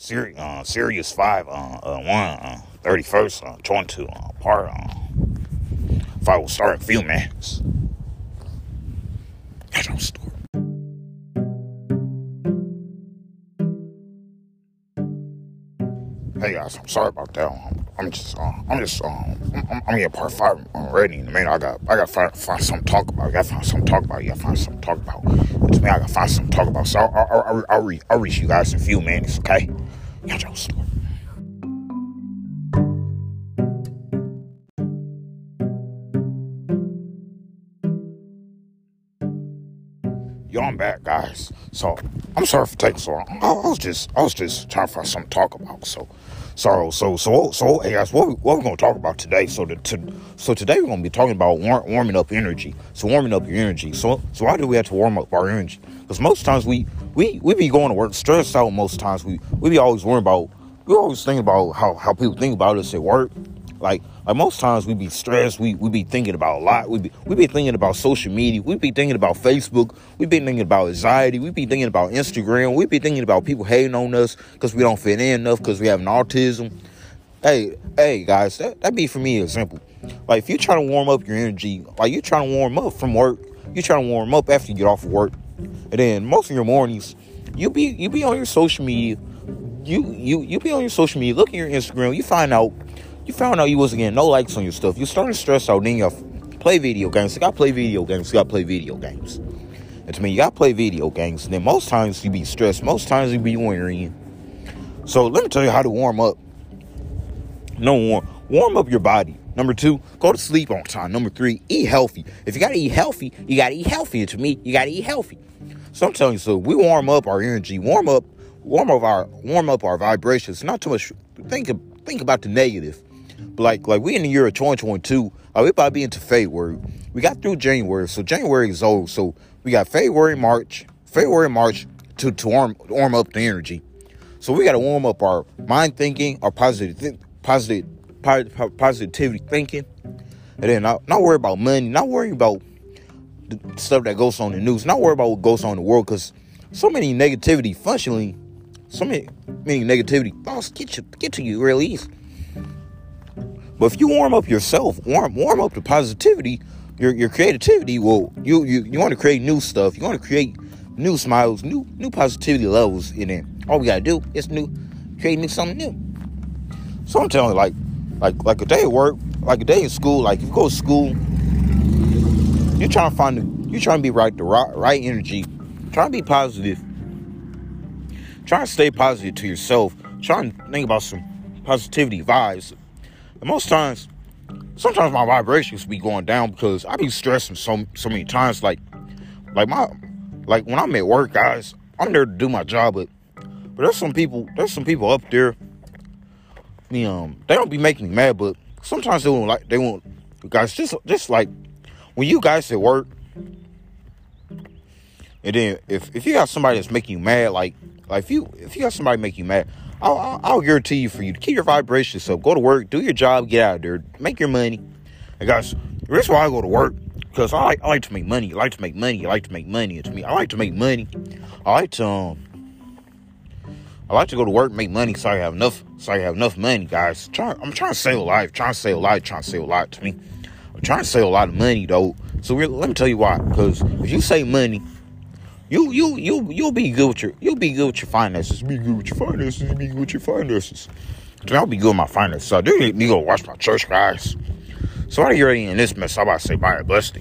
Siri, uh, Sirius 5, uh, uh, 1, uh, 31st, uh, 22, uh, part, uh, if I will start in a few minutes. I don't start. Hey guys, I'm sorry about that. Um, I'm just, uh, I'm just, um, I'm, I'm getting part five already. In a minute, I got, I got to find, find something to talk about. I got to find something to talk about. To find something to talk about. It's me. I got to find something to talk about. So I'll, I'll, I'll, I'll, re- I'll reach you guys in a few minutes. Okay? Story. Yo, I'm back, guys. So I'm sorry for taking so long. I, I was just, I was just trying to find something to talk about. So, so, so, so, so, hey guys, what we, what we gonna talk about today? So, the, to, so today we're gonna be talking about war- warming up energy. So, warming up your energy. So, so why do we have to warm up our energy? Because most times we, we, we be going to work stressed out. Most times we, we be always worrying about, we always think about how how people think about us at work. Like, like most times we be stressed, we we be thinking about a lot. We be we be thinking about social media, we be thinking about Facebook, we be thinking about anxiety, we be thinking about Instagram, we be thinking about people hating on us because we don't fit in enough because we have an autism. Hey, hey guys, that, that be for me example. Like if you're trying to warm up your energy, like you're trying to warm up from work, you're trying to warm up after you get off of work. And then most of your mornings, you be you be on your social media. You you you be on your social media, look at your Instagram, you find out you found out you wasn't getting no likes on your stuff. You starting to stress out. Then you play video games. You got to play video games. You got to play video games. And to me, you got to play video games. And then most times you be stressed. Most times you be worrying. So let me tell you how to warm up. No warm. Warm up your body. Number two, go to sleep on time. Number three, eat healthy. If you gotta eat healthy, you gotta eat healthy. And to me, you gotta eat healthy. So I'm telling you, so we warm up our energy, warm up, warm up our warm up our vibrations. Not too much. Think think about the negative. But like like we in the year of 2022, uh, we about to be into February. We got through January, so January is old. So we got February, March, February, March to to warm warm up the energy. So we got to warm up our mind thinking, our positive th- positive po- positivity thinking, and then not not worry about money, not worry about the stuff that goes on in the news, not worry about what goes on in the world, because so many negativity functionally, so many many negativity thoughts get you get to you real easy. But if you warm up yourself, warm warm up the positivity, your your creativity will you you you want to create new stuff. You want to create new smiles, new new positivity levels in it. All we gotta do is new create new something new. So I'm telling you, like like like a day at work, like a day in school, like if you go to school, you're trying to find the, you're trying to be right the right, right energy, trying to be positive, trying to stay positive to yourself, trying to think about some positivity vibes. And most times, sometimes my vibrations be going down because I be stressing so so many times. Like, like my, like when I'm at work, guys, I'm there to do my job, but but there's some people, there's some people up there. Me, um, they don't be making me mad, but sometimes they won't like they won't. Guys, just just like when you guys at work, and then if if you got somebody that's making you mad, like like if you if you got somebody make you mad, I'll, I'll, I'll guarantee you for you to keep your vibrations up. Go to work, do your job, get out of there, make your money. And guys, that's why I go to work because I like I like to make money. I like to make money. I like to make money. It's me. I like to make money. I like to um. I like to go to work, make money, so I have enough, so I have enough money, guys. Try, I'm trying to save a life, trying to save a life, trying to save a lot to me. I'm trying to save a lot of money though. So let me tell you why. Because if you save money, you you you you'll be good with your you'll be good with your finances. Be good with your finances. Be good with your finances. So I'll be good with my finances. So I do need to go watch my church, guys. So I hear in this mess. I'm about to say buy a blessed.